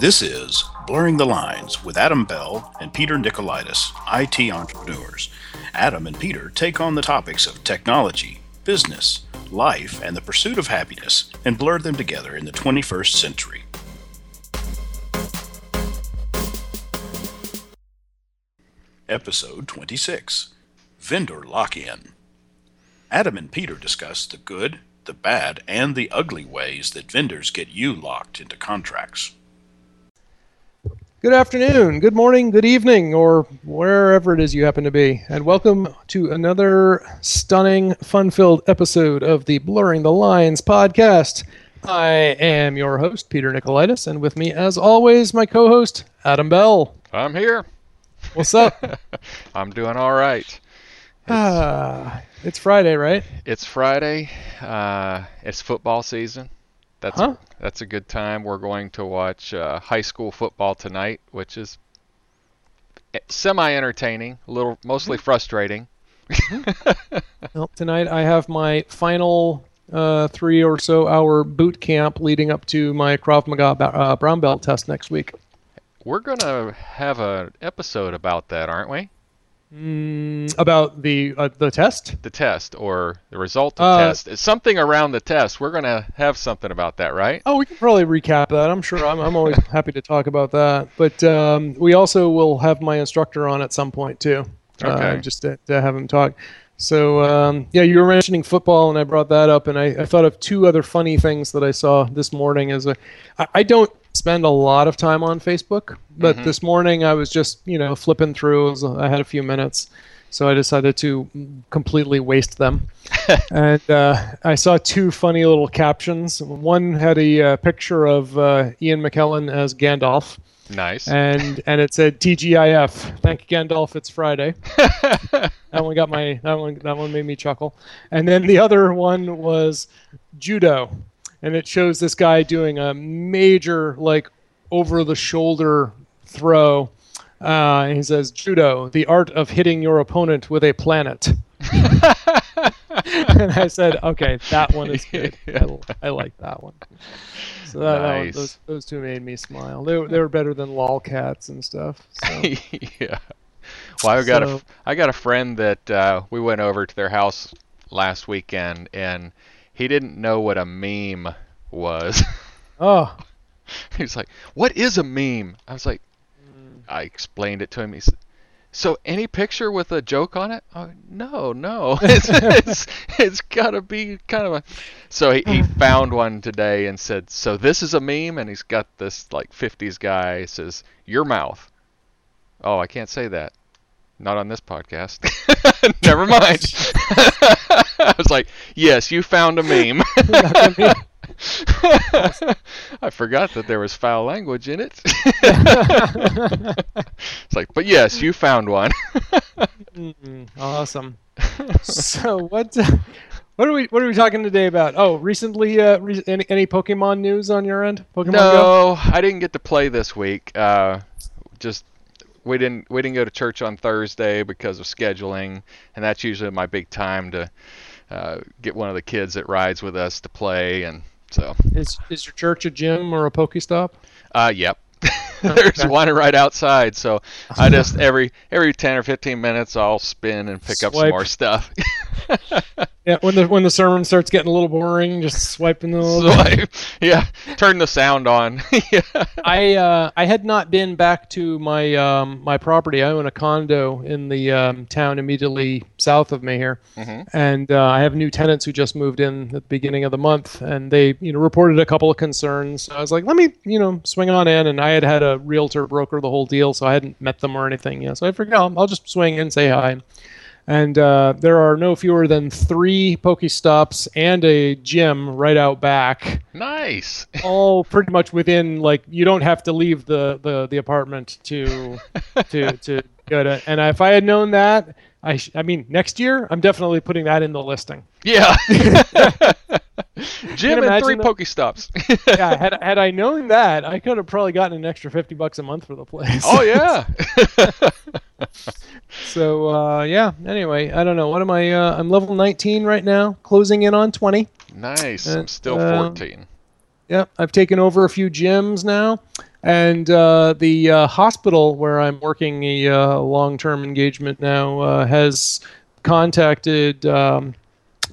This is Blurring the Lines with Adam Bell and Peter Nicolaitis, IT entrepreneurs. Adam and Peter take on the topics of technology, business, life, and the pursuit of happiness and blur them together in the 21st century. Episode 26 Vendor Lock In. Adam and Peter discuss the good, the bad, and the ugly ways that vendors get you locked into contracts. Good afternoon, good morning, good evening, or wherever it is you happen to be, and welcome to another stunning, fun filled episode of the Blurring the Lines podcast. I am your host, Peter Nicolaitis, and with me, as always, my co host, Adam Bell. I'm here. What's up? I'm doing all right. Ah, it's Friday, right? It's Friday. Uh, it's football season. That's Huh? that's a good time. We're going to watch uh, high school football tonight, which is semi entertaining, a little mostly frustrating. Well, tonight I have my final uh, three or so hour boot camp leading up to my Krav Maga uh, brown belt test next week. We're gonna have an episode about that, aren't we? Mm, about the uh, the test? The test or the result of Uh, test. It's something around the test. We're gonna have something about that, right? Oh, we can probably recap that. I'm sure. I'm, I'm always happy to talk about that. But um, we also will have my instructor on at some point too, uh, Okay. just to, to have him talk. So um, yeah, you were mentioning football, and I brought that up, and I, I thought of two other funny things that I saw this morning. As a, I, I don't spend a lot of time on Facebook, but this morning I was just you know flipping through. Was- I had a few minutes. So I decided to completely waste them and uh, I saw two funny little captions. One had a uh, picture of uh, Ian McKellen as Gandalf, Nice. and and it said TGIF. Thank you, Gandalf, it's Friday. that one got my that one that one made me chuckle. And then the other one was judo, and it shows this guy doing a major like over the shoulder throw. Uh, and he says, "Judo, the art of hitting your opponent with a planet." and I said, "Okay, that one is good. I, I like that one." So that, that one, Nice. those those two made me smile. They were, they were better than lolcats and stuff. So. yeah. Well, I got a So- f- I got a friend that uh, we went over to their house last weekend, and he didn't know what a meme was. oh, He's like, "What is a meme?" I was like, Mm. I explained it to him. He said, "So any picture with a joke on it?" Oh, no, no. It's it's, it's got to be kind of a. So he, he found one today and said, "So this is a meme," and he's got this like '50s guy says, "Your mouth." Oh, I can't say that. Not on this podcast. Never mind. I was like, "Yes, you found a meme." I forgot that there was foul language in it. it's like, but yes, you found one. Mm, awesome. so what? What are we What are we talking today about? Oh, recently, uh, re- any any Pokemon news on your end? Pokemon Go. no, I didn't get to play this week. Uh, just we didn't we didn't go to church on Thursday because of scheduling, and that's usually my big time to uh, get one of the kids that rides with us to play, and so Is is your church a gym or a Pokestop? Uh, yep. There's one right outside, so I just every every ten or fifteen minutes I'll spin and pick up some more stuff. Yeah, when the when the sermon starts getting a little boring, just swiping the so yeah, turn the sound on. yeah. I uh, I had not been back to my um, my property. I own a condo in the um, town immediately south of me here, Mhm. and uh, I have new tenants who just moved in at the beginning of the month, and they you know reported a couple of concerns. I was like, let me you know swing on in, and I had had a realtor broker the whole deal, so I hadn't met them or anything Yeah, So I figured I'll, I'll just swing in, say hi. And uh, there are no fewer than three Pokestops and a gym right out back Nice. all pretty much within like you don't have to leave the the, the apartment to to to go to and if i had known that i sh- i mean next year i'm definitely putting that in the listing Yeah. Gym and three that? Pokestops. yeah had, had i known that i could have probably gotten an extra 50 bucks a month for the place oh yeah. so uh yeah anyway i don't know what am i uh, i'm level 19 right now closing in on 20 nice. Uh, I'm still um, 14. Yep, I've taken over a few gyms now. And uh, the uh, hospital where I'm working a uh, long-term engagement now uh, has contacted um,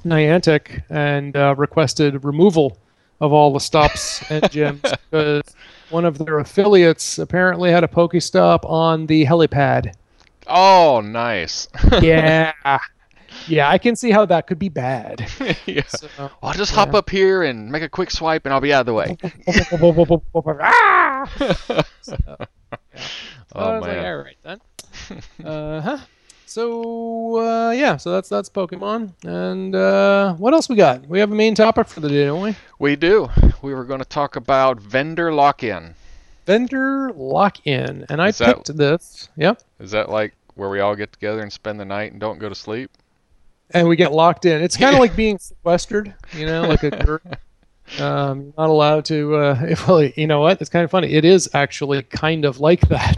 Niantic and uh, requested removal of all the stops and gyms because one of their affiliates apparently had a Pokestop on the helipad. Oh, nice. Yeah. Yeah, I can see how that could be bad. yeah. So, I'll just hop up here and make a quick swipe, and I'll be out of the way. ah! So I oh was like, all right then. uh huh. So uh, yeah, so that's that's Pokemon. And uh, what else we got? We have a main topic for the day, don't we? We do. We were going to talk about vendor lock-in. Vendor lock-in, and I Is that- picked this. Yep. Is that like where we all get together and spend the night and don't go to sleep? And we get locked in. It's kind of like being sequestered, you know, like a group. Um, you're not allowed to. Uh, well, you know what? It's kind of funny. It is actually kind of like that.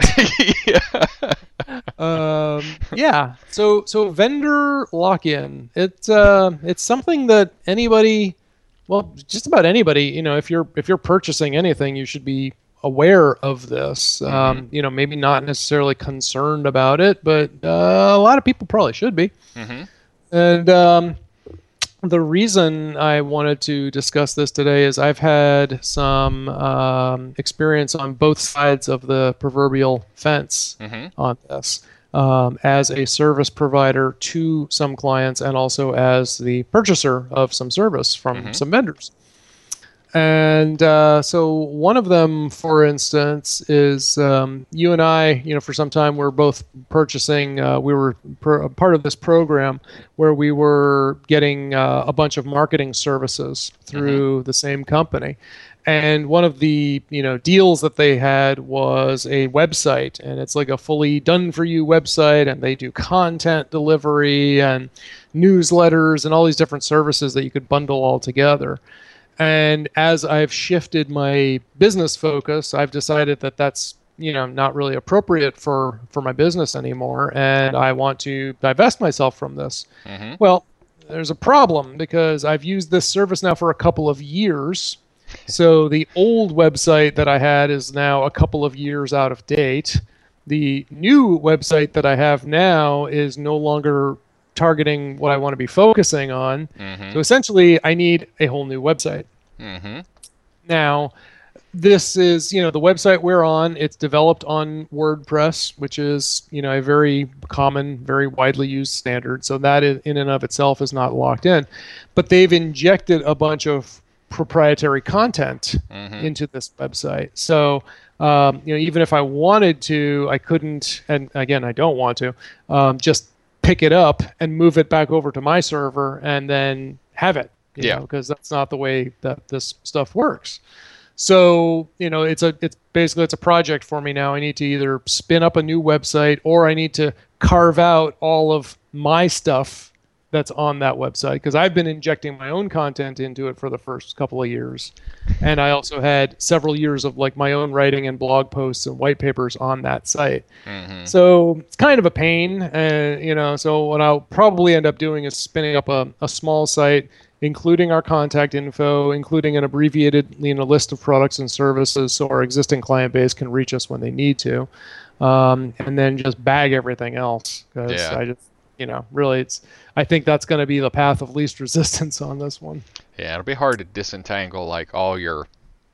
yeah. um, yeah. So so vendor lock-in. It's uh, it's something that anybody, well, just about anybody. You know, if you're if you're purchasing anything, you should be aware of this. Um, you know, maybe not necessarily concerned about it, but uh, a lot of people probably should be. hmm And um, the reason I wanted to discuss this today is I've had some um, experience on both sides of the proverbial fence hmm on this um, as a service provider to some clients and also as the purchaser of some service from Mhm. some vendors. And uh, so one of them, for instance, is um, you and I, you know, for some time we're both purchasing, uh, we were per, part of this program where we were getting uh, a bunch of marketing services through the same company. And one of the you know deals that they had was a website, and it's like a fully done for you website, and they do content delivery and newsletters and all these different services that you could bundle all together. And as I've shifted my business focus, I've decided that that's you know not really appropriate for for my business anymore, and I want to divest myself from this. hmm Well, there's a problem because I've used this service now for a couple of years. So the old website that I had is now a couple of years out of date. The new website that I have now is no longer targeting what I want to be focusing on. hmm So essentially, I need a whole new website. hmm Now, this is, you know, the website we're on. It's developed on WordPress, which is, you know, a very common, very widely used standard. So that in in and of itself is not locked in. But they've injected a bunch of proprietary content hmm into this website. So, um, you know, even if I wanted to, I couldn't, and again, I don't want to, um, just pick it up and move it back over to my server and then have it. You Yeah. Because that's not the way that this stuff works. So, you know, it's a it's basically it's a project for me now. I need to either spin up a new website or I need to carve out all of my stuff that's on that website because I've been injecting my own content into it for the first couple of years. And I also had several years of like my own writing and blog posts and white papers on that site. hmm So it's kind of a pain, and you know. So what I'll probably end up doing is spinning up a, a small site, including our contact info, including an abbreviated you know list of products and services, so our existing client base can reach us when they need to, um, and then just bag everything else because Yeah. I just you know really it's I think that's going to be the path of least resistance on this one. Yeah, it'll be hard to disentangle like all your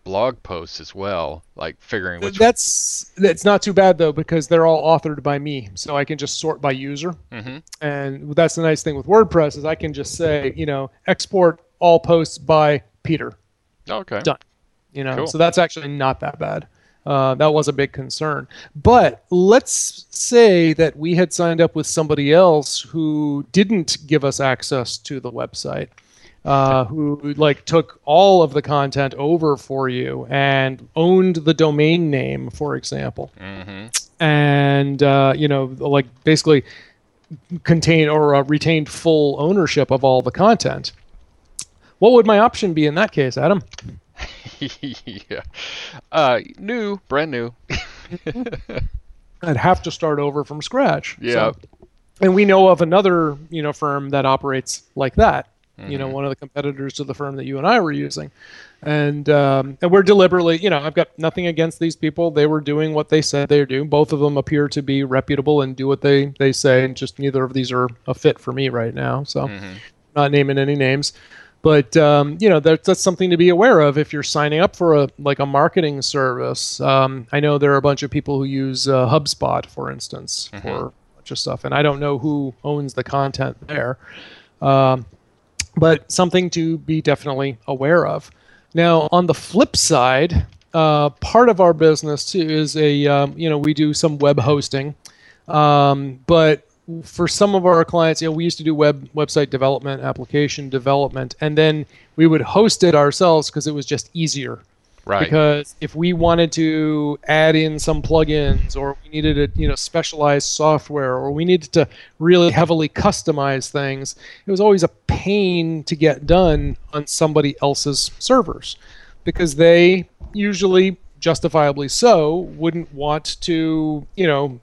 blog posts as well, like figuring which. That's that's not too bad though because they're all authored by me, so I can just sort by user. hmm And that's the nice thing with WordPress is I can just say, you know, export all posts by Peter. Okay. Done. You know, Cool. so that's actually not that bad. Uh, that was a big concern. But let's say that we had signed up with somebody else who didn't give us access to the website, uh, who like took all of the content over for you and owned the domain name, for example. Hmm and uh, you know like basically contained or uh, retained full ownership of all the content. What would my option be in that case adam yeah. Uh, new, brand new. i'd have to start over from scratch Yeah. So- and we know of another you know firm that operates like that mm-hmm. you know, one of the competitors to the firm that you and I were using. And um, and we're deliberately, you know, I've got nothing against these people. They were doing what they said they do. Both of them appear to be reputable and do what they they say. And just neither of these are a fit for me right now. So, mm-hmm. not naming any names. But um, you know that's, that's something to be aware of if you're signing up for a like a marketing service. Um, I know there are a bunch of people who use uh, HubSpot, for instance, mm-hmm. for a bunch of stuff, and I don't know who owns the content there. Um, but something to be definitely aware of. Now, on the flip side, uh, part of our business too is a um, you know we do some web hosting, um, but for some of our clients, you know, we used to do web website development, application development, and then we would host it ourselves because it was just easier. Right. Because if we wanted to add in some plugins, or we needed a you know specialized software, or we needed to really heavily customize things, it was always a pain to get done on somebody else's servers, because they usually, justifiably so, wouldn't want to you know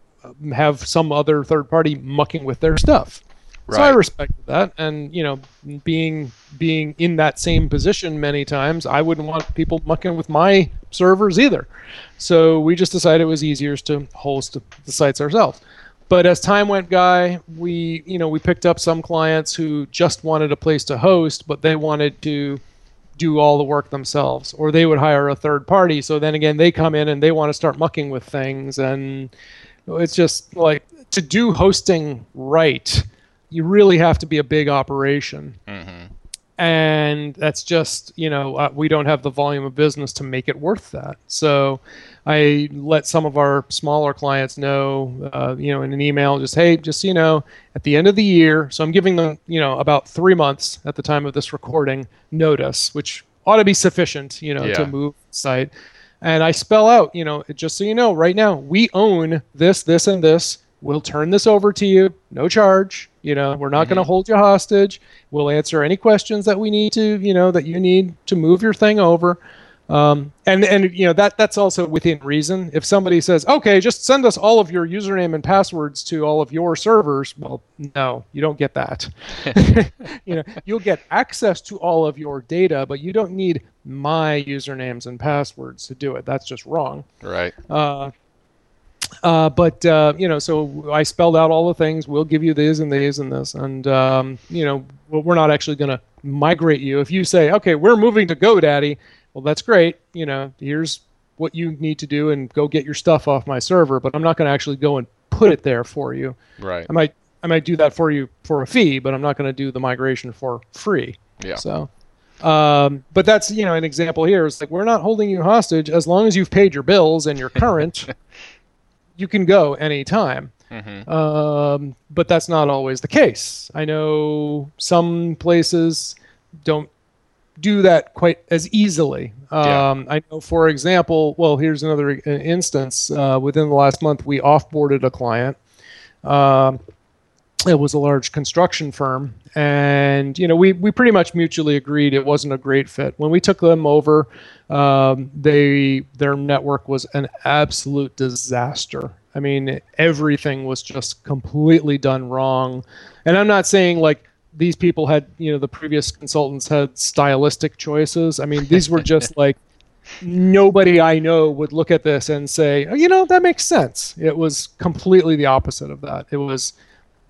have some other third party mucking with their stuff. Right. So I respected that, and you know, being being in that same position many times, I wouldn't want people mucking with my servers either. So we just decided it was easier to host the sites ourselves. But as time went by, we you know we picked up some clients who just wanted a place to host, but they wanted to do all the work themselves, or they would hire a third party. So then again, they come in and they want to start mucking with things and it's just like to do hosting right, you really have to be a big operation. Mm-hmm. And that's just, you know, uh, we don't have the volume of business to make it worth that. So I let some of our smaller clients know, uh, you know, in an email, just, hey, just so you know, at the end of the year, so I'm giving them, you know, about three months at the time of this recording notice, which ought to be sufficient, you know, yeah. to move site and I spell out, you know, just so you know, right now we own this, this, and this. We'll turn this over to you, no charge. You know, we're not mm-hmm. going to hold you hostage. We'll answer any questions that we need to, you know, that you need to move your thing over. Um, and and you know that that's also within reason. If somebody says, "Okay, just send us all of your username and passwords to all of your servers," well, no, you don't get that. you know, you'll get access to all of your data, but you don't need my usernames and passwords to do it. That's just wrong. Right. Uh, uh, but uh, you know, so I spelled out all the things. We'll give you these and these and this, and um, you know, we're not actually going to migrate you. If you say, "Okay, we're moving to GoDaddy," well, that's great. You know, here's what you need to do and go get your stuff off my server, but I'm not going to actually go and put it there for you. Right. I might I might do that for you for a fee, but I'm not going to do the migration for free. Yeah. So, um, but that's you know an example here. It's like we're not holding you hostage as long as you've paid your bills and you're current. you can go anytime. Mm-hmm. Um, but that's not always the case. I know some places don't do that quite as easily. Um, yeah. I know, for example, well, here's another instance. Uh, within the last month, we offboarded a client. Um, it was a large construction firm, and you know, we we pretty much mutually agreed it wasn't a great fit. When we took them over, um, they their network was an absolute disaster. I mean, everything was just completely done wrong. And I'm not saying like these people had, you know, the previous consultants had stylistic choices. I mean, these were just like nobody I know would look at this and say, oh, you know, that makes sense. It was completely the opposite of that. It was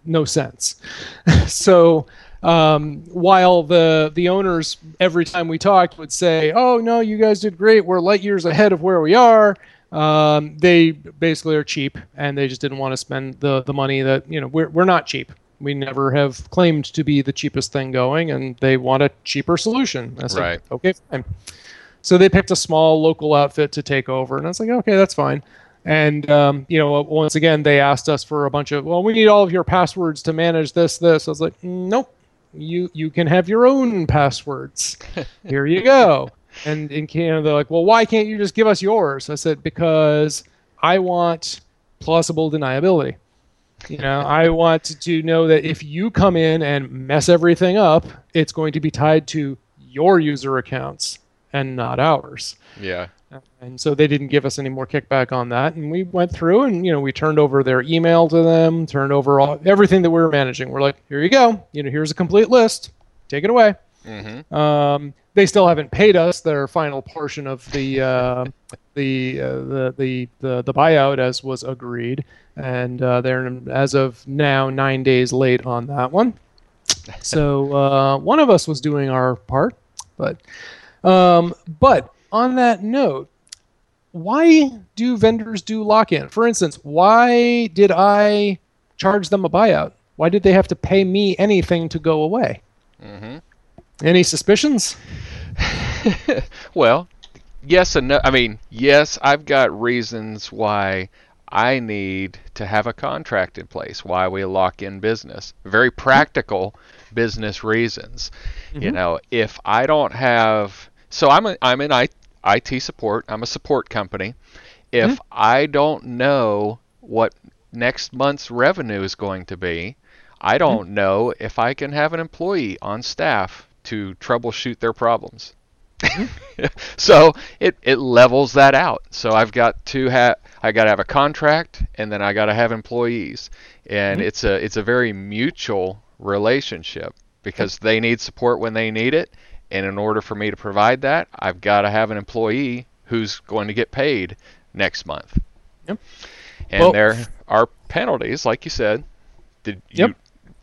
no sense. so um, while the the owners every time we talked would say, "Oh no, you guys did great. We're light years ahead of where we are." Um, they basically are cheap, and they just didn't want to spend the the money that you know we're we're not cheap. We never have claimed to be the cheapest thing going, and they want a cheaper solution. I said, right. Okay, fine. So they picked a small local outfit to take over, and I was like, okay, that's fine. And um, you know, once again, they asked us for a bunch of, well, we need all of your passwords to manage this, this. I was like, nope, you you can have your own passwords. Here you go. And in Canada, they're like, well, why can't you just give us yours? I said, because I want plausible deniability. You know, I want to know that if you come in and mess everything up, it's going to be tied to your user accounts and not ours. Yeah. And so they didn't give us any more kickback on that, and we went through and you know we turned over their email to them, turned over all everything that we were managing. We're like, here you go, you know, here's a complete list. take it away. Mm-hmm. Um, they still haven't paid us their final portion of the uh, the, uh, the the the the buyout as was agreed, and uh, they're as of now nine days late on that one. So uh, one of us was doing our part, but um, but on that note, why do vendors do lock-in? For instance, why did I charge them a buyout? Why did they have to pay me anything to go away? Mm-hmm. Any suspicions? well, yes and no. I mean, yes, I've got reasons why I need to have a contract in place, why we lock in business. Very practical business reasons. Mm-hmm. You know, if I don't have so I'm a, I'm in IT support. I'm a support company. If mm-hmm. I don't know what next month's revenue is going to be, I don't mm-hmm. know if I can have an employee on staff to troubleshoot their problems. so it, it levels that out. So I've got to have I got to have a contract and then I got to have employees, and mm-hmm. it's a it's a very mutual relationship because they need support when they need it, and in order for me to provide that, I've got to have an employee who's going to get paid next month. Yep. And well, there are penalties, like you said. Did yep.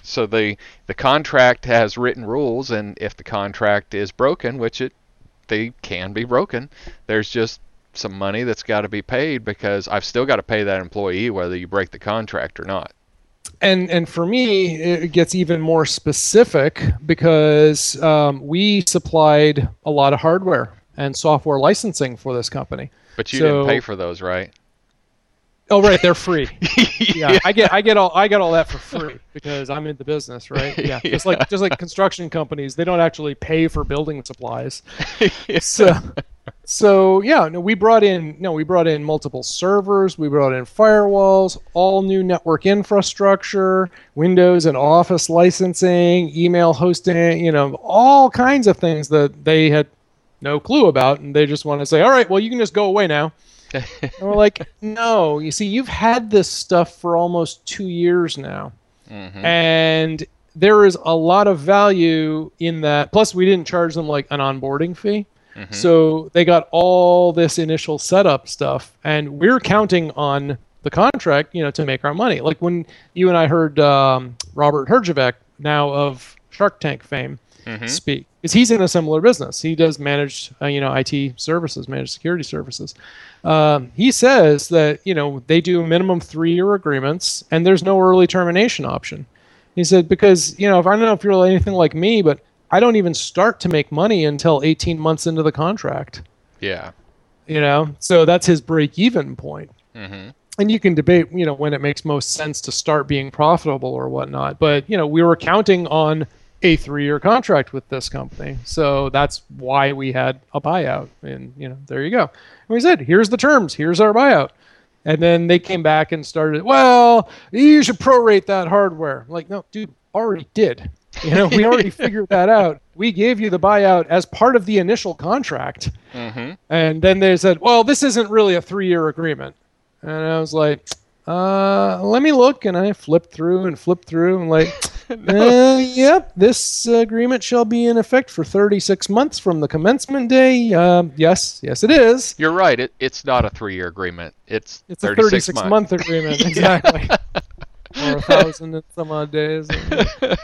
So the the contract has written rules, and if the contract is broken, which it they can be broken, there's just some money that's got to be paid because I've still got to pay that employee whether you break the contract or not. And and for me, it gets even more specific because um, we supplied a lot of hardware and software licensing for this company. But you so, didn't pay for those, right? Oh right, they're free. yeah. I get I get all I get all that for free because I'm in the business, right? Yeah, just like just like construction companies, they don't actually pay for building supplies. yeah. So so yeah, no, we brought in no, we brought in multiple servers, we brought in firewalls, all new network infrastructure, Windows and Office licensing, email hosting, you know, all kinds of things that they had no clue about, and they just want to say, all right, well, you can just go away now and we're like, no, you see, you've had this stuff for almost two years now. Mm-hmm. And there is a lot of value in that. Plus, we didn't charge them like an onboarding fee. Mm-hmm. So they got all this initial setup stuff, and we're counting on the contract, you know, to make our money. Like when you and I heard um, Robert Herjavec, now of Shark Tank fame, mm-hmm. speak, because he's in a similar business. He does managed, uh, you know, IT services, managed security services, um, he says that you know they do minimum three-year agreements and there's no early termination option. He said because you know if I don't know if you're anything like me, but I don't even start to make money until 18 months into the contract. Yeah. You know, so that's his break-even point. Mm-hmm. And you can debate, you know, when it makes most sense to start being profitable or whatnot. But you know, we were counting on a three-year contract with this company, so that's why we had a buyout. And you know, there you go we said, here's the terms, here's our buyout. And then they came back and started, well, you should prorate that hardware. I'm like, no, dude, already did. You know, we already figured that out. We gave you the buyout as part of the initial contract. Mm-hmm. And then they said, well, this isn't really a three year agreement. And I was like, uh, let me look. And I flipped through and flipped through and like, no. uh, yep, this agreement shall be in effect for 36 months from the commencement day. Uh, yes, yes, it is. You're right. It, it's not a three-year agreement. It's it's 36 a 36 month, month agreement exactly. or a thousand and some odd days. And,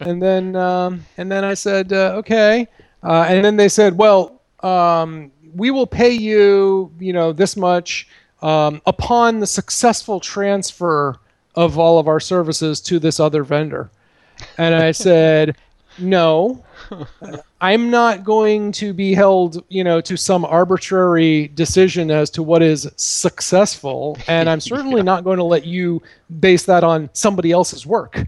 and then um, and then I said uh, okay, uh, and then they said, well, um, we will pay you, you know, this much um, upon the successful transfer of all of our services to this other vendor. And I said, no, I'm not going to be held, you know, to some arbitrary decision as to what is successful. And I'm certainly yeah. not going to let you base that on somebody else's work.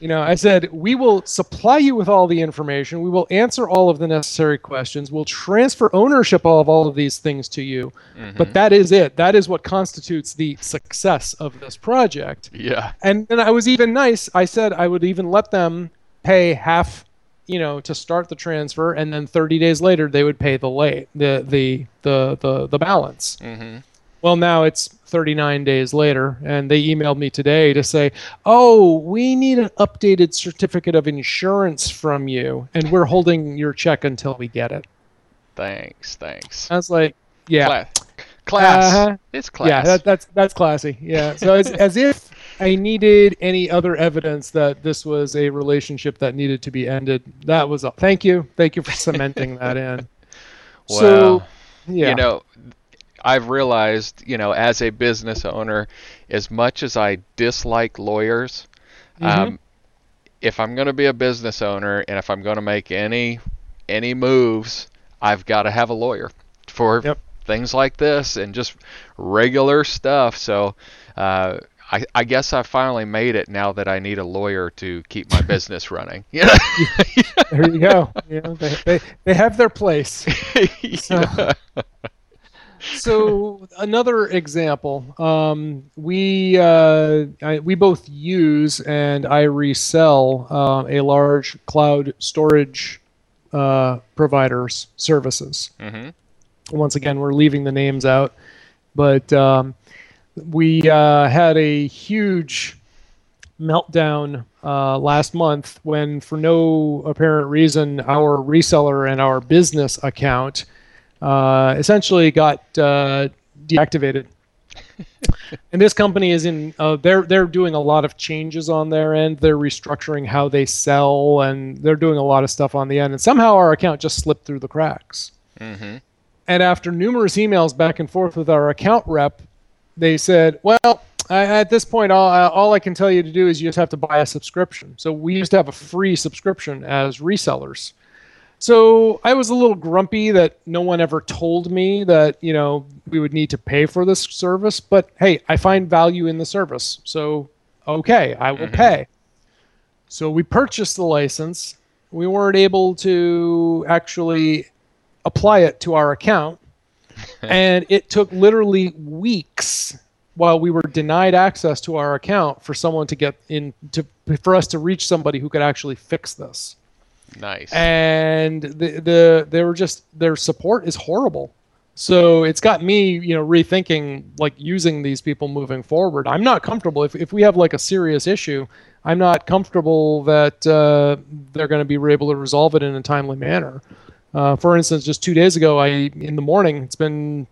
You know, I said, we will supply you with all the information. We will answer all of the necessary questions. We'll transfer ownership of all of these things to you. Mm-hmm. But that is it. That is what constitutes the success of this project. Yeah. And then I was even nice. I said I would even let them pay half, you know, to start the transfer, and then 30 days later they would pay the late the the the the, the balance. Mm-hmm. Well, now it's 39 days later, and they emailed me today to say, "Oh, we need an updated certificate of insurance from you, and we're holding your check until we get it." Thanks, thanks. I was like, "Yeah, Class. Class. Uh-huh. It's class. yeah, that, that's that's classy." Yeah, so it's as if I needed any other evidence that this was a relationship that needed to be ended. That was all. Thank you, thank you for cementing that in. so, yeah, you know, I've realized, you know, as a business owner, as much as I dislike lawyers, Mm-hmm. um, if I'm going to be a business owner and if I'm going to make any any moves, I've got to have a lawyer for Yep. things like this and just regular stuff. So. Uh, I, I guess I finally made it now that I need a lawyer to keep my business running. Yeah. there you go. You know, they, they they have their place. yeah. so another example um, we uh, I, we both use and i resell uh, a large cloud storage uh, providers services. Hmm once again we're leaving the names out but um, we uh, had a huge meltdown uh, last month when for no apparent reason our reseller and our business account uh, essentially got uh, deactivated. And this company is in uh, they're they're doing a lot of changes on their end. They're restructuring how they sell and they're doing a lot of stuff on the end. And somehow our account just slipped through the cracks. Hmm and after numerous emails back and forth with our account rep, they said, "Well, I, at this point, all, all I can tell you to do is you just have to buy a subscription." So we used to have a free subscription as resellers. So I was a little grumpy that no one ever told me that you know we would need to pay for this service. But hey, I find value in the service, so okay, I will Mhm. pay. So we purchased the license. We weren't able to actually apply it to our account. and it took literally weeks while we were denied access to our account for someone to get in to for us to reach somebody who could actually fix this. Nice. And the the they were just their support is horrible. So it's got me, you know, rethinking like using these people moving forward. I'm not comfortable if if we have like a serious issue. I'm not comfortable that uh, they're going to be able to resolve it in a timely manner. Uh, for instance, just two days ago, I in the morning. It's been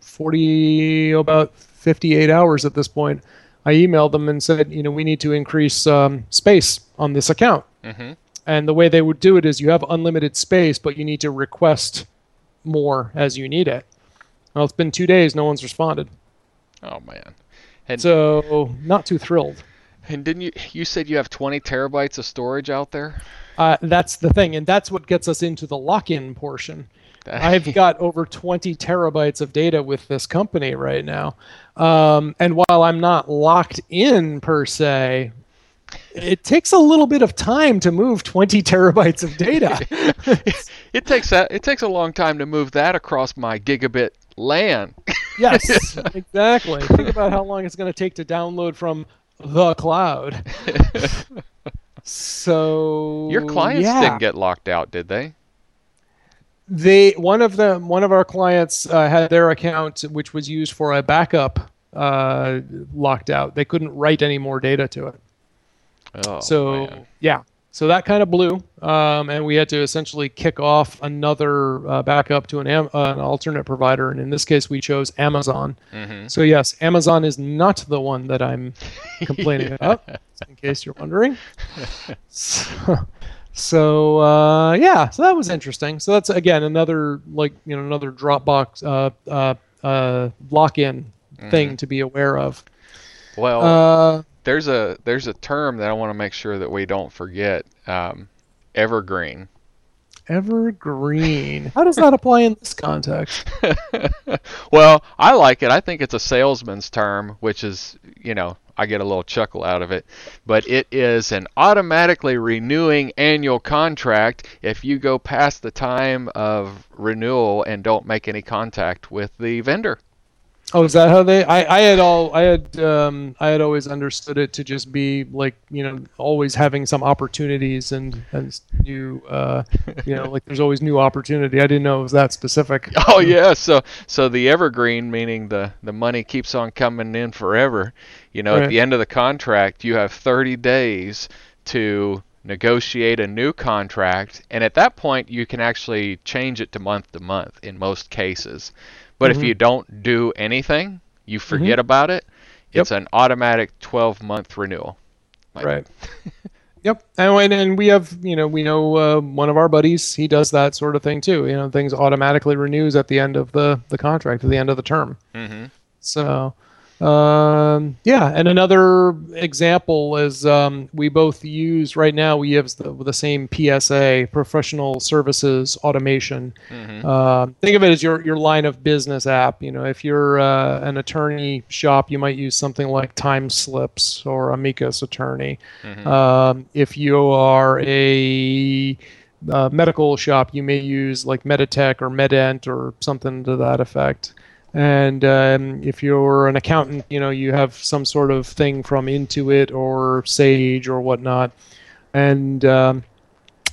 40, about 58 hours at this point. I emailed them and said, you know, we need to increase um, space on this account. hmm And the way they would do it is you have unlimited space, but you need to request more as you need it. Well, it's been two days, no one's responded. Oh man. And So, not too thrilled. and didn't you you said you have 20 terabytes of storage out there? Uh, that's the thing, and that's what gets us into the lock-in portion. I've got over 20 terabytes of data with this company right now. Um, and while I'm not locked in per se, it takes a little bit of time to move 20 terabytes of data. it takes that it takes a long time to move that across my gigabit LAN. yes, exactly. Think about how long it's going to take to download from the cloud. So Your clients yeah. didn't get locked out, did they? they one of them one of our clients uh, had their account which was used for a backup uh, locked out they couldn't write any more data to it Oh, so man. yeah. So that kind of blew um, and we had to essentially kick off another uh, backup to an, am- uh, an alternate provider and in this case we chose amazon. Mhm. so yes amazon is not the one that i'm complaining about in case you're wondering. So, so uh, yeah so that was interesting. So that's again another like you know another dropbox uh, uh, uh, lock-in thing to be aware of. Well, uh, there's a there's a term that I want to make sure that we don't forget. Um, evergreen. evergreen how does that apply in this context well, I like it. I think it's a salesman's term, which is, you know, I get a little chuckle out of it. But it is an automatically renewing annual contract if you go past the time of renewal and don't make any contact with the vendor. Oh, is that how they? I, I had all I had um, I had always understood it to just be like you know always having some opportunities and and new uh, you know like there's always new opportunity. I didn't know it was that specific. Oh yeah, so so the evergreen meaning the the money keeps on coming in forever. You know, Right. at the end of the contract, you have 30 days to negotiate a new contract, and at that point, you can actually change it to month to month in most cases. But if Mhm. you don't do anything, you forget about it. Yep. It's an automatic 12 month renewal. Like- Right. Yep, and, and and we have you know we know uh, one of our buddies he does that sort of thing too. You know things automatically renews at the end of the the contract at the end of the term. hmm So, um, yeah, and another example is um, we both use right now. We use the, the same PSA, professional services automation. hmm Uh, think of it as your your line of business app. You know, if you're uh, an attorney shop, you might use something like Timeslips or Amicus Attorney. hmm Um, if you are a uh, medical shop, you may use like Meditech or Medent or something to that effect. And um, if you're an accountant, you know you have some sort of thing from Intuit or Sage or whatnot. And um,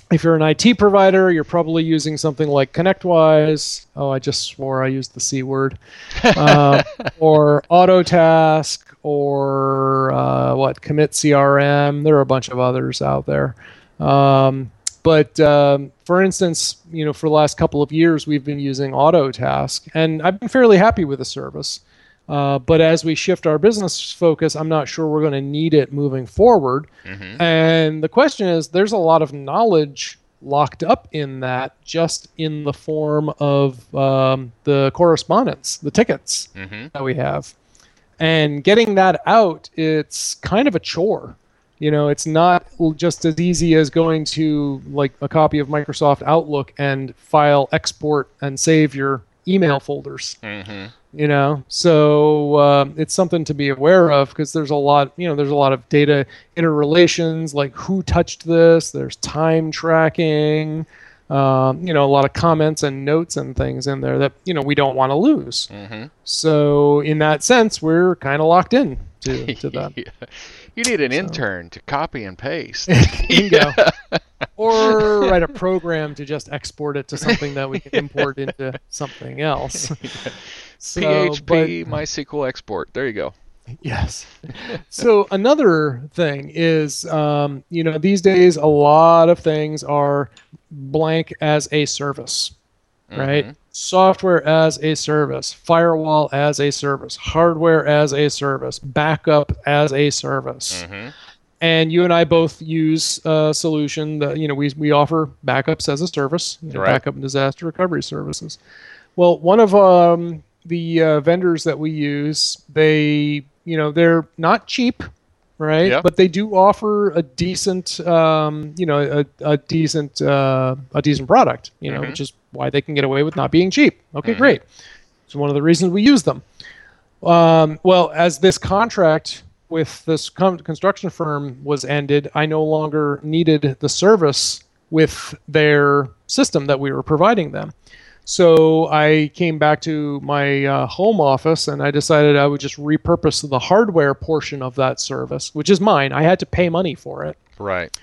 if you're an IT provider, you're probably using something like ConnectWise. Oh, I just swore I used the C word. Uh, or Autotask or uh, what Commit CRM. There are a bunch of others out there. Um, but um, for instance, you know, for the last couple of years, we've been using Autotask, and I've been fairly happy with the service. Uh, but as we shift our business focus, I'm not sure we're going to need it moving forward. hmm And the question is, there's a lot of knowledge locked up in that, just in the form of um, the correspondence, the tickets hmm that we have. And getting that out, it's kind of a chore. You know, it's not just as easy as going to like a copy of Microsoft Outlook and file export and save your email folders. Hmm you know? So um, it's something to be aware of because there's a lot you know there's a lot of data interrelations like who touched this there's time tracking um, you know a lot of comments and notes and things in there that you know we don't want to lose. Hmm so in that sense we're kind of locked in to, to that. Yeah. You need an So- intern to copy and paste. bingo or write a program to just export it to something that we can import into something else So, but- PHP MySQL export. There you go. Yes. so another thing is, um, you know, these days a lot of things are blank as a service, right? Mhm. Software as a service, firewall as a service, hardware as a service, backup as a service. Mhm. And you and I both use a solution that, you know, we, we offer backups as a service, you know, Right. backup and disaster recovery services. Well, one of um, the uh, vendors that we use, they, you know, they're not cheap, right? But they do offer a decent, um, you know, a, a decent, uh, a decent product, you know, Mhm. which is why they can get away with not being cheap. Okay, Mhm. great. It's one of the reasons we use them. Um, well, as this contract with this con- construction firm was ended, I no longer needed the service with their system that we were providing them. So I came back to my uh, home office and I decided I would just repurpose the hardware portion of that service, which is mine. I had to pay money for it. Right.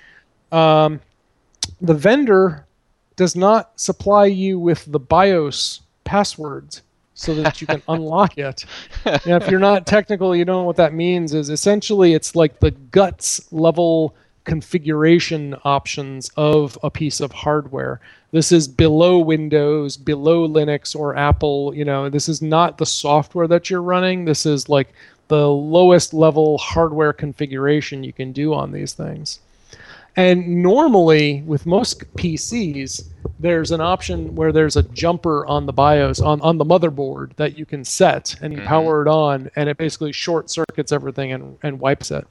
Um, the vendor does not supply you with the BIOS passwords so that you can unlock it. Now, if you're not technical, you don't know what that means. Is essentially it's like the guts level configuration options of a piece of hardware. This is below Windows, below Linux or Apple. You know, this is not the software that you're running. This is like the lowest level hardware configuration you can do on these things. And normally, with most PCs, there's an option where there's a jumper on the BIOS, on, on the motherboard, that you can set and you Mhm. power it on, and it basically short circuits everything and, and wipes it.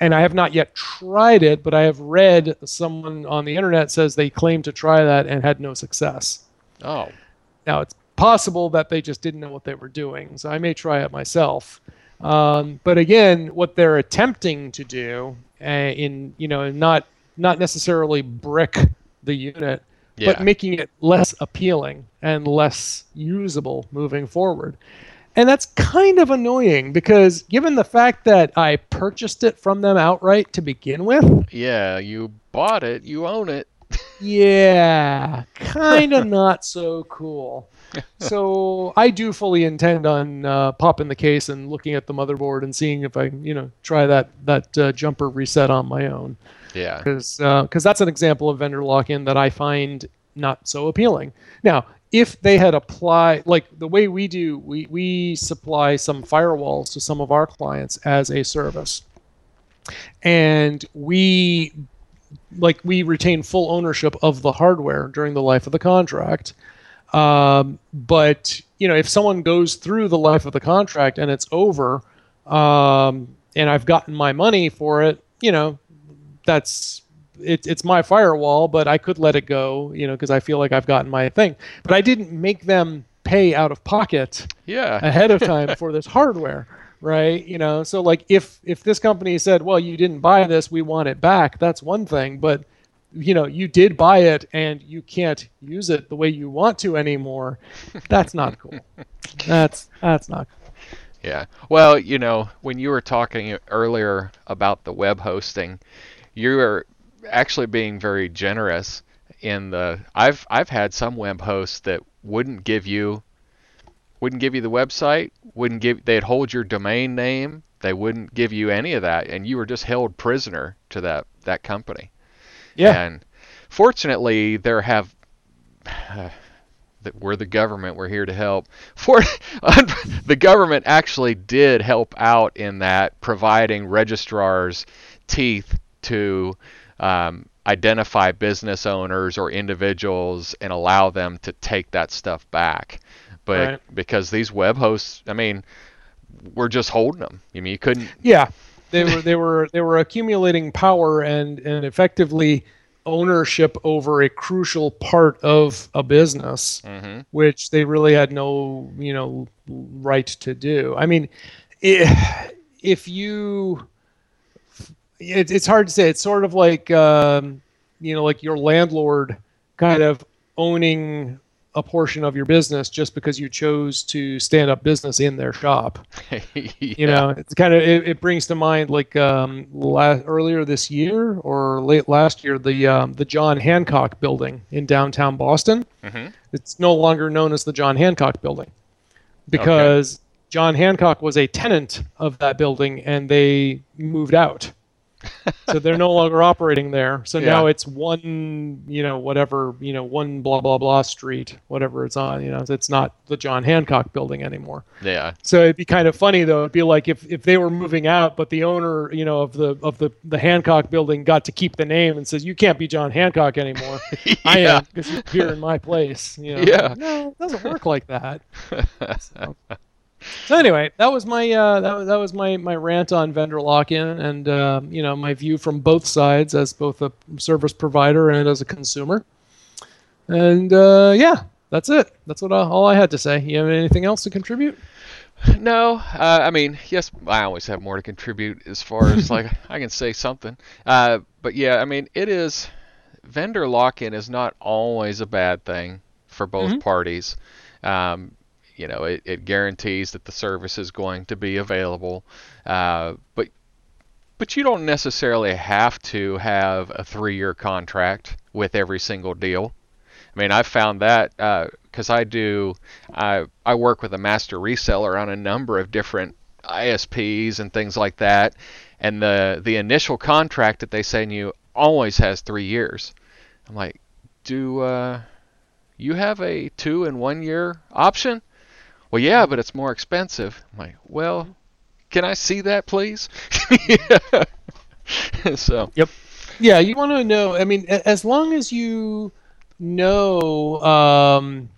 And I have not yet tried it, but I have read someone on the internet says they claimed to try that and had no success. Oh. Now it's possible that they just didn't know what they were doing, so I may try it myself. Um, but again, what they're attempting to do, uh, in you know, not not necessarily brick the unit, Yeah. but making it less appealing and less usable moving forward. And that's kind of annoying because given the fact that I purchased it from them outright to begin with, Yeah, you bought it, you own it. yeah, kind of not so cool. So I do fully intend on uh, popping the case and looking at the motherboard and seeing if I, you know, try that that uh, jumper reset on my own Yeah. because because that's an example of vendor lock-in that I find not so appealing. Now, if they had applied like the way we do, we we supply some firewalls to some of our clients as a service, and we like we retain full ownership of the hardware during the life of the contract. Um, but you know, if someone goes through the life of the contract and it's over, um, and I've gotten my money for it, you know, that's it, it's my firewall, but I could let it go, you know, because I feel like I've gotten my thing. But I didn't make them pay out of pocket Yeah. ahead of time for this hardware, right? You know, so like if if this company said, "Well, you didn't buy this, we want it back," that's one thing, but you know, you did buy it and you can't use it the way you want to anymore. That's not cool. That's that's not cool. Yeah. Well, you know, when you were talking earlier about the web hosting, you were actually being very generous in the I've I've had some web hosts that wouldn't give you wouldn't give you the website, wouldn't give they'd hold your domain name, they wouldn't give you any of that and you were just held prisoner to that that company. Yeah. And fortunately, there have that we're the government. We're here to help. For the government actually did help out in that, providing registrars teeth to um, identify business owners or individuals and allow them to take that stuff back. But Right. because these web hosts, I mean, we're just holding them. I mean, you couldn't. Yeah, they were they were they were accumulating power and and effectively ownership over a crucial part of a business, hmm which they really had no you know right to do. I mean, i if you, it, it's hard to say. It's sort of like um, you know like your landlord kind of owning a portion of your business just because you chose to stand up business in their shop. You know it's kind of it, it brings to mind like um la- earlier this year or late last year the um, the john hancock building in downtown boston. Hmm it's no longer known as the john hancock building because john hancock was a tenant of that building and they moved out so they're no longer operating there so now it's one you know whatever you know one blah blah blah street whatever it's on you know it's not the john hancock building anymore Yeah. so it'd be kind of funny though. It'd be like if, if they were moving out, but the owner, you know, of the of the the Hancock building got to keep the name and says, "You can't be John Hancock anymore. I am because you're here in my place." You know? Yeah. No, it doesn't work like that. So, so anyway, that was my uh, that was that was my my rant on vendor lock-in and uh, you know my view from both sides as both a service provider and as a consumer. And uh, yeah, that's it. That's what I, all I had to say. You have anything else to contribute? No, uh, I mean, yes, I always have more to contribute as far as like I can say something. Uh, but yeah, I mean, it is vendor lock-in is not always a bad thing for both Mhm. parties. Um, you know, it, it guarantees that the service is going to be available, uh, but but you don't necessarily have to have a three-year contract with every single deal. I mean, I found that because I do, I I work with a master reseller on a number of different ISPs and things like that, and the the initial contract that they send you always has three years. I'm like, do uh, you have a two and one year option? Well, yeah, but it's more expensive. I'm like, well, can I see that, please? so, Yep. Yeah, you want to know. I mean, as long as you know, um,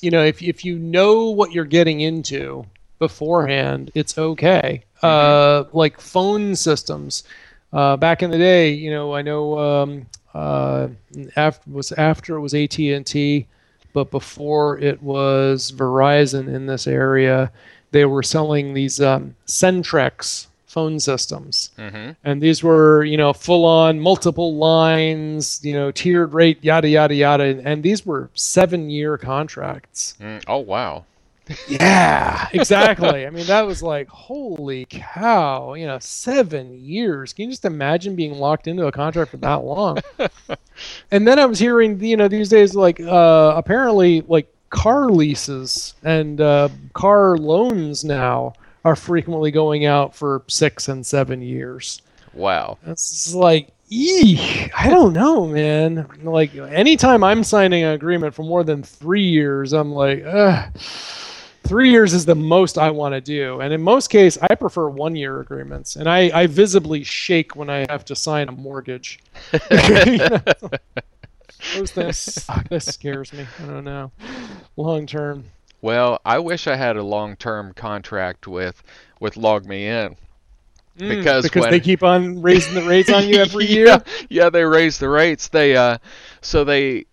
you know, if if you know what you're getting into beforehand, it's okay. Uh, like phone systems, uh, back in the day, you know, I know um, uh, after was after it was AT and T, but before it was Verizon in this area, they were selling these um, Centrex phone systems. Hmm and these were you know full on multiple lines you know tiered rate yada yada yada. And these were seven year contracts. Mm, oh wow, Yeah, exactly. I mean, that was like, holy cow, you know, seven years. Can you just imagine being locked into a contract for that long? and then I was hearing, you know, these days, like, uh, apparently, like, car leases and uh, car loans now are frequently going out for six and seven years. Wow. It's like, eek, I don't know, man. Like, anytime I'm signing an agreement for more than three years, I'm like, ugh three years is the most I want to do. And in most cases, I prefer one year agreements. And I, I visibly shake when I have to sign a mortgage. Those things suck. This scares me. I don't know. Long term. Well, I wish I had a long-term contract with with LogMeIn. Mm, Because because when- they keep on raising the rates on you every year. yeah, yeah, they raise the rates. They uh, so they,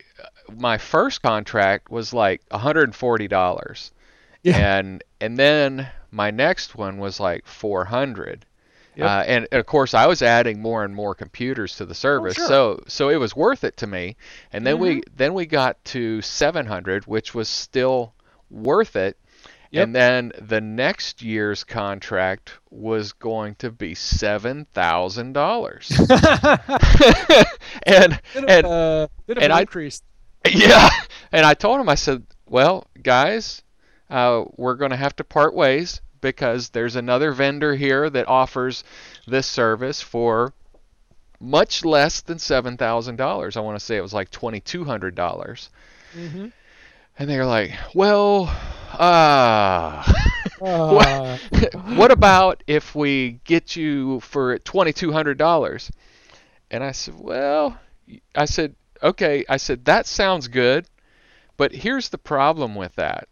my first contract was like $140. Yeah. and and then my next one was like 400 Yep. uh, and, and of course I was adding more and more computers to the service sure. so so it was worth it to me and then we then we got to 700 which was still worth it Yep. and then the next year's contract was going to be seven thousand dollars and bit of, and uh, bit of and an I- increase. yeah, and I told him, I said, well, guys, uh, we're going to have to part ways because there's another vendor here that offers this service for much less than seven thousand dollars. I want to say it was like twenty two hundred dollars. hmm And they're like, well, uh, Uh, what about if we get you for twenty two hundred dollars? And I said, well, I said, okay. I said that sounds good, but here's the problem with that: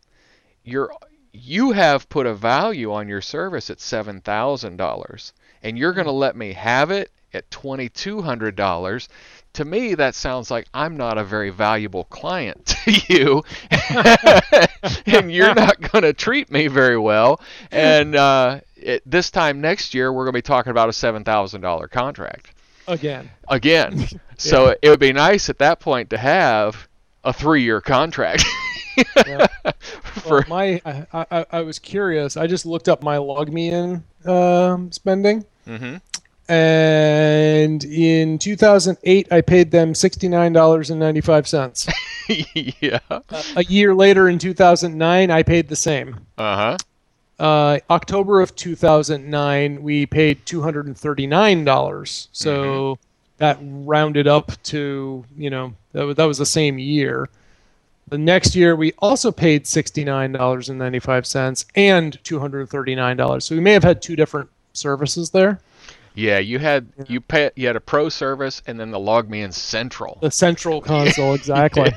you're you have put a value on your service at seven thousand dollars, and you're going to let me have it at twenty two hundred dollars. To me, that sounds like I'm not a very valuable client to you, and you're not going to treat me very well. And uh, it, this time next year, we're going to be talking about a seven thousand dollar contract again. again. So it would be nice at that point to have a three-year contract. Yeah. For Well, my, I, I, I was curious. I just looked up my LogMeIn um, spending. Mhm. And in 2008, I paid them $69.95. yeah. a year later, in 2009, I paid the same. Uh huh. Uh, October of 2009, we paid $239. So that rounded up to, you know, that was, that was the same year. The next year, we also paid $69.95 and $239. So we may have had two different services there. Yeah, you had you pay you had a pro service and then the LogMeIn Central. The central console, exactly.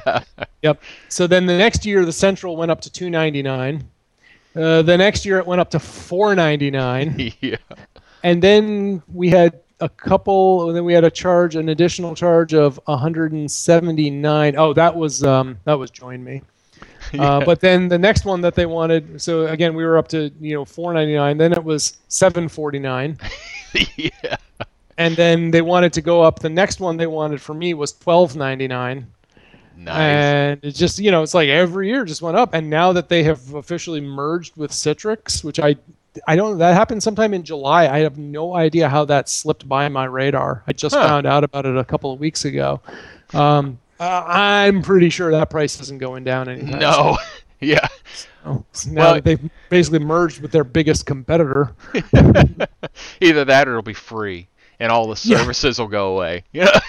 Yep. So then the next year, the central went up to 299. Uh, the next year, it went up to 499. yeah. and then we had a couple and then we had a charge an additional charge of 179 oh that was um that was join.me. Uh, but then the next one that they wanted so again we were up to you know 499 then it was 749 yeah. and then they wanted to go up. The next one they wanted for me was 1299 Nice. and it's just you know it's like every year just went up. And now that they have officially merged with citrix which i i don't that happened sometime in july i have no idea how that slipped by my radar i just Huh. found out about it a couple of weeks ago um, uh, i'm pretty sure that price isn't going down anytime no. yeah. So now Well- they've basically merged with their biggest competitor Either that or it'll be free and all the Yeah. services will go away. Yeah.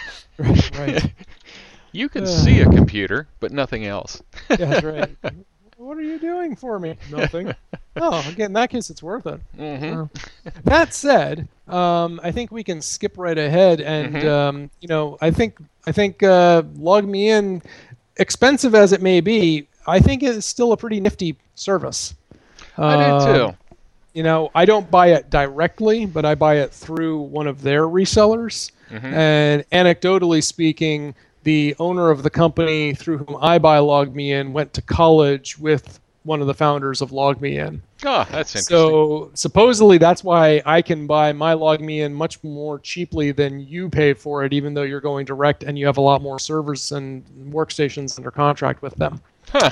right You can see a computer, but nothing else. yeah that's right what are you doing for me nothing oh again in that case it's worth it hmm that said, um, I think we can skip right ahead, and Mhm. um, you know, I think I think uh, LogMeIn, expensive as it may be, I think it's still a pretty nifty service. I do Um, too. You know, I don't buy it directly, but I buy it through one of their resellers. Mhm. And anecdotally speaking, the owner of the company through whom I buy LogMeIn went to college with one of the founders of LogMeIn. Oh, that's interesting. So supposedly that's why I can buy my LogMeIn much more cheaply than you pay for it, even though you're going direct and you have a lot more servers and workstations under contract with them. huh.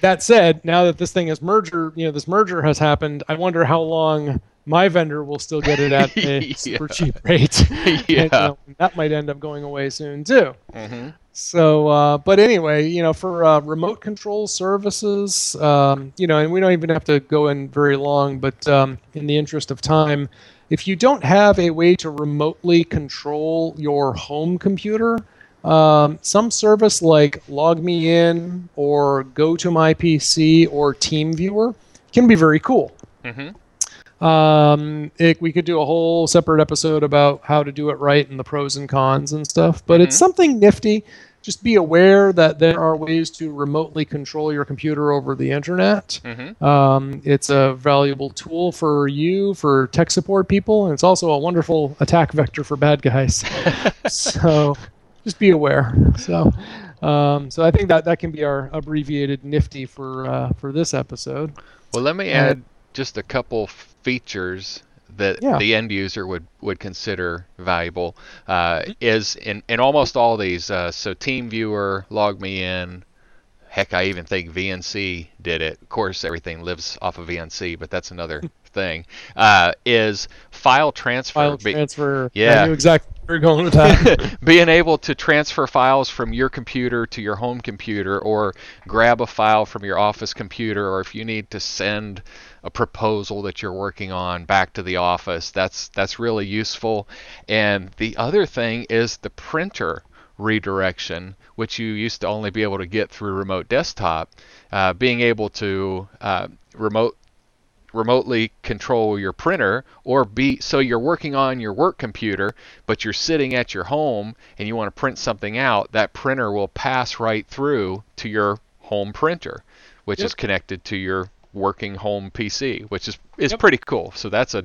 that said, now that this thing is merger, you know, this merger has happened, I wonder how long my vendor will still get it at a Yeah. super cheap rate. And, you Yeah. know, that might end up going away soon too. hmm So, uh, but anyway, you know, for uh, remote control services, um, you know, and we don't even have to go in very long, but um, in the interest of time, if you don't have a way to remotely control your home computer, um, some service like LogMeIn or GoToMyPC or TeamViewer can be very cool. hmm Um, it, we could do a whole separate episode about how to do it right and the pros and cons and stuff, but it's Mhm. something nifty. Just be aware that there are ways to remotely control your computer over the internet. hmm Um, it's a valuable tool for you, for tech support people, and it's also a wonderful attack vector for bad guys. so just be aware. So, um, so I think that that can be our abbreviated nifty for uh, for this episode. Well, let me Uh, add just a couple features that Yeah. the end user would, would consider valuable. Uh, is in, in almost all these, uh, so TeamViewer, LogMeIn, heck, I even think VNC did it. Of course, everything lives off of VNC, but that's another thing. Uh, is file transfer. File Be- transfer. Yeah. I knew exactly where you're going being able to transfer files from your computer to your home computer or grab a file from your office computer or if you need to send a proposal that you're working on back to the office that's that's really useful. And the other thing is the printer redirection which you used to only be able to get through remote desktop. Uh, being able to uh, remote remotely control your printer or be so you're working on your work computer but you're sitting at your home and you want to print something out that printer will pass right through to your home printer which Yep. is connected to your working home PC which is is Yep. pretty cool so that's a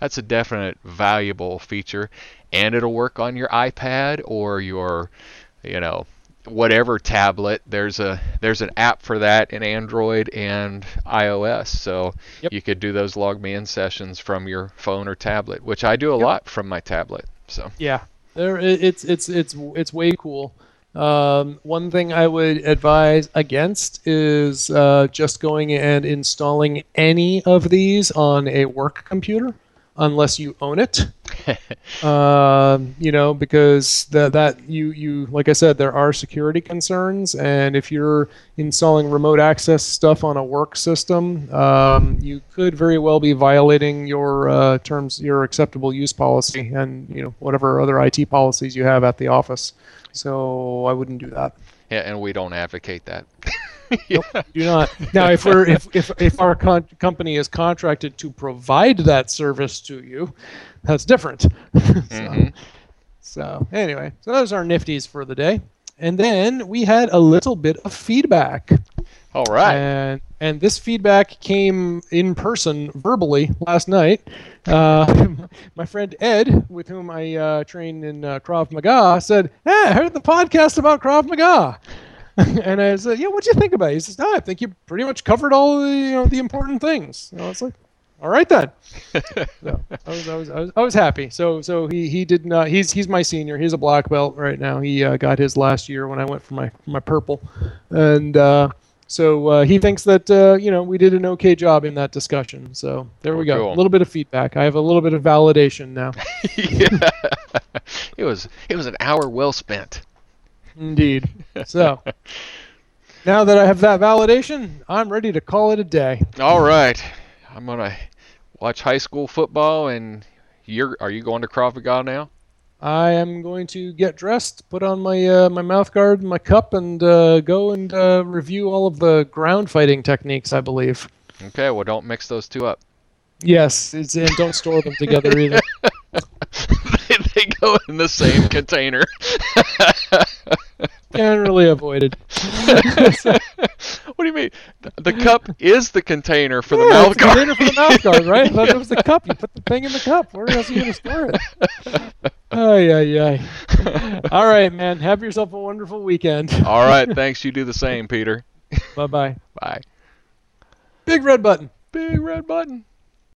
that's a definite valuable feature and it'll work on your iPad or your you know whatever tablet there's a there's an app for that in android and ios so Yep. you could do those LogMeIn sessions from your phone or tablet which i do a Yep. lot from my tablet so Yeah, there it's it's it's it's way cool. Um, one thing I would advise against is uh, just going and installing any of these on a work computer unless you own it. um, you know, because that that you you like I said, there are security concerns, and if you're installing remote access stuff on a work system, um, you could very well be violating your uh, terms, your acceptable use policy, and you know whatever other IT policies you have at the office. So I wouldn't do that. yeah and we don't advocate that Nope, do not. Now, if we're if if, if our con- company is contracted to provide that service to you, that's different. so, Mhm. so anyway, so those are nifties for the day, and then we had a little bit of feedback, all right and and this feedback came in person verbally last night. Uh, my friend Ed, with whom I uh, train in uh, Krav Maga, said, "Hey, I heard the podcast about Krav Maga." and I said, "Yeah, what'd you think about it?" He says, "No, I think you pretty much covered all the you know the important things." I was like, "All right then." so I was, I was I was I was happy. So so he he did not. He's he's my senior. He's a black belt right now. He uh, got his last year when I went for my my purple, and uh, so uh, he thinks that uh, you know we did an okay job in that discussion. So there we Oh, go. cool. A little bit of feedback. I have a little bit of validation now. it was it was an hour well spent Indeed. So now that I have that validation, I'm ready to call it a day. all right i'm gonna watch high school football and you're are you going to Krav Maga now I am going to get dressed, put on my uh, my mouth guard, and my cup, and uh, go and uh, review all of the ground fighting techniques. I believe. okay well don't mix those two up Yes, it's, and don't store them together either. they, go in the same container. Generally avoided. what do you mean? The, the cup is the container for the Yeah, mouth guard. container for the mouth guard, right? Thought it was the cup. You put the thing in the cup. Where else are you going to store it? Ay, ay, ay. All right, man. Have yourself a wonderful weekend. All right, thanks. You do the same, Peter. Bye bye. Bye. Big red button. Big red button.